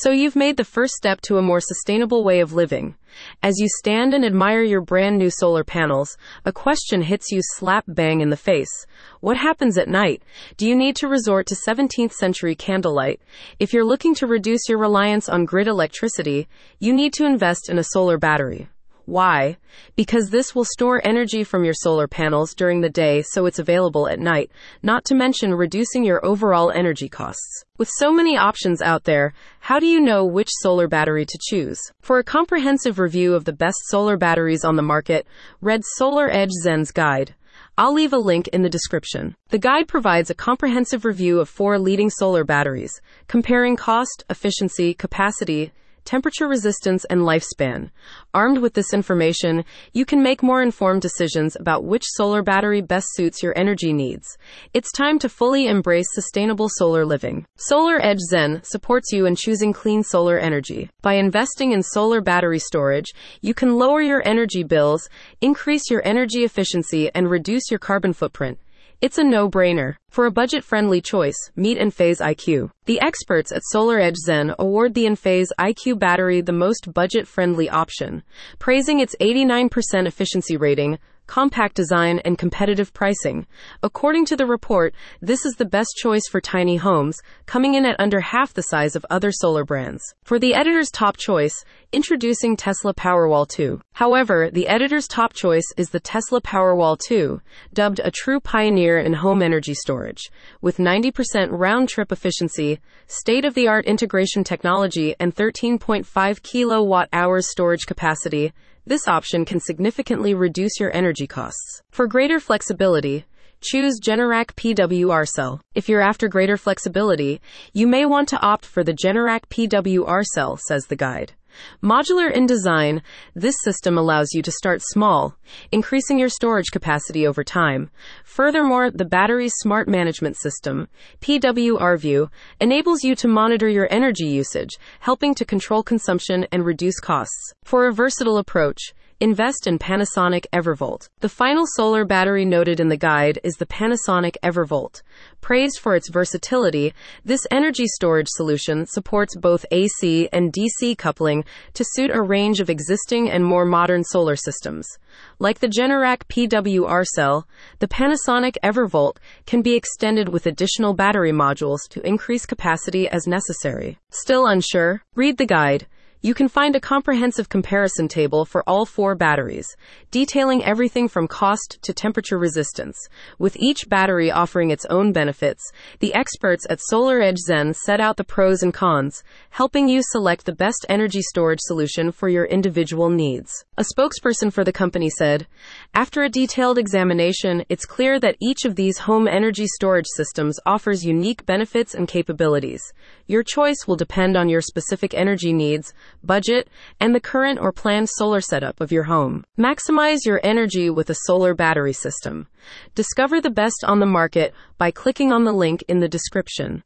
So you've made the first step to a more sustainable way of living. As you stand and admire your brand new solar panels, a question hits you slap bang in the face. What happens at night? Do you need to resort to 17th century candlelight? If you're looking to reduce your reliance on grid electricity, you need to invest in a solar battery. Why? Because this will store energy from your solar panels during the day so it's available at night, not to mention reducing your overall energy costs. With so many options out there, how do you know which solar battery to choose? For a comprehensive review of the best solar batteries on the market, read Solar Edge Zen's guide. I'll leave a link in the description. The guide provides a comprehensive review of four leading solar batteries, comparing cost, efficiency, capacity, temperature resistance, and lifespan. Armed with this information, you can make more informed decisions about which solar battery best suits your energy needs. It's time to fully embrace sustainable solar living. Solar Edge Zen supports you in choosing clean solar energy. By investing in solar battery storage, you can lower your energy bills, increase your energy efficiency, and reduce your carbon footprint. It's a no-brainer. For a budget-friendly choice, meet Enphase IQ. The experts at Solar Edge Zen award the Enphase IQ battery the most budget-friendly option, praising its 89% efficiency rating, compact design, and competitive pricing. According to the report, this is the best choice for tiny homes, coming in at under half the size of other solar brands. For the editor's top choice, introducing Tesla Powerwall 2. However, the editor's top choice is the Tesla Powerwall 2, dubbed a true pioneer in home energy storage. With 90% round trip efficiency, state of the art integration technology, and 13.5 kilowatt hours storage capacity, this option can significantly reduce your energy costs. For greater flexibility, choose Generac PWR cell. If you're after greater flexibility, you may want to opt for the Generac PWR cell, says the guide. Modular in design, this system allows you to start small, increasing your storage capacity over time. Furthermore, the battery's smart management system, PWRview, enables you to monitor your energy usage, helping to control consumption and reduce costs. For a versatile approach, Invest in Panasonic Evervolt. The final solar battery noted in the guide is the Panasonic Evervolt. Praised for its versatility, this energy storage solution supports both AC and DC coupling to suit a range of existing and more modern solar systems. Like the Generac PWR cell, the Panasonic Evervolt can be extended with additional battery modules to increase capacity as necessary. Still unsure? Read the guide. You can find a comprehensive comparison table for all four batteries, detailing everything from cost to temperature resistance. With each battery offering its own benefits, the experts at Solar Edge Zen set out the pros and cons, helping you select the best energy storage solution for your individual needs. A spokesperson for the company said, After a detailed examination, it's clear that each of these home energy storage systems offers unique benefits and capabilities. Your choice will depend on your specific energy needs budget, and the current or planned solar setup of your home. Maximize your energy with a solar battery system. Discover the best on the market by clicking on the link in the description.